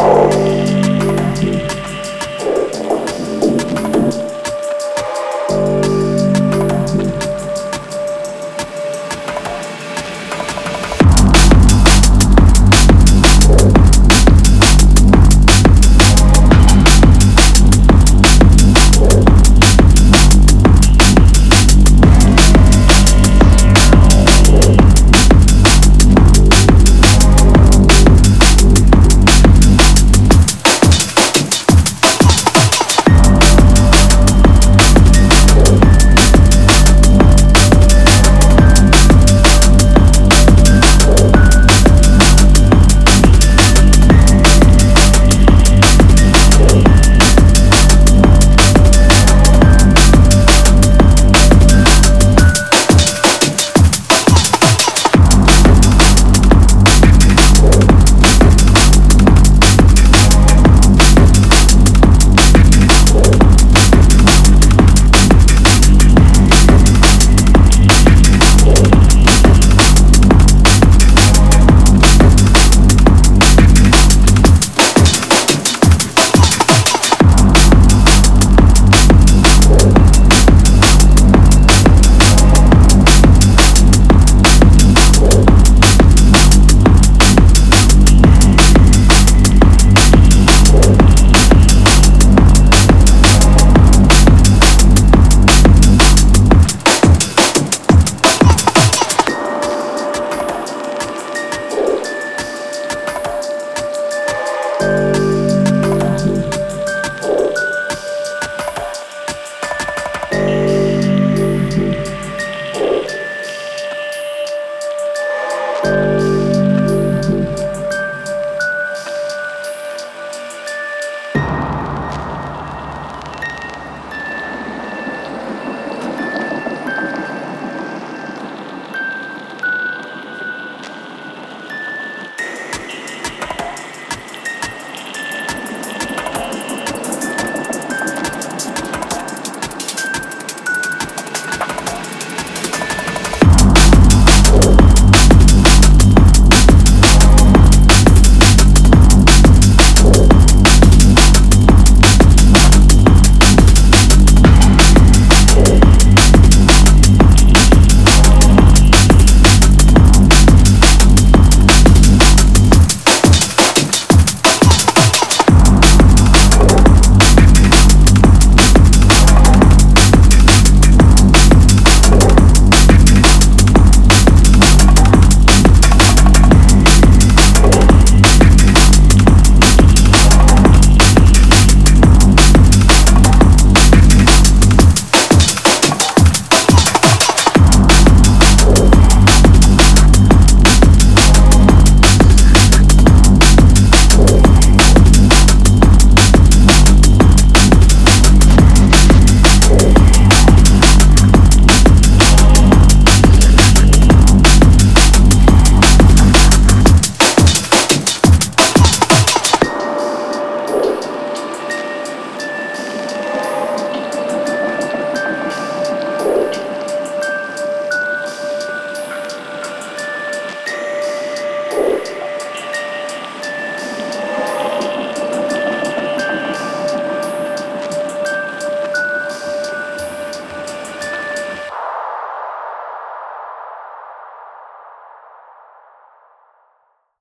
Oh.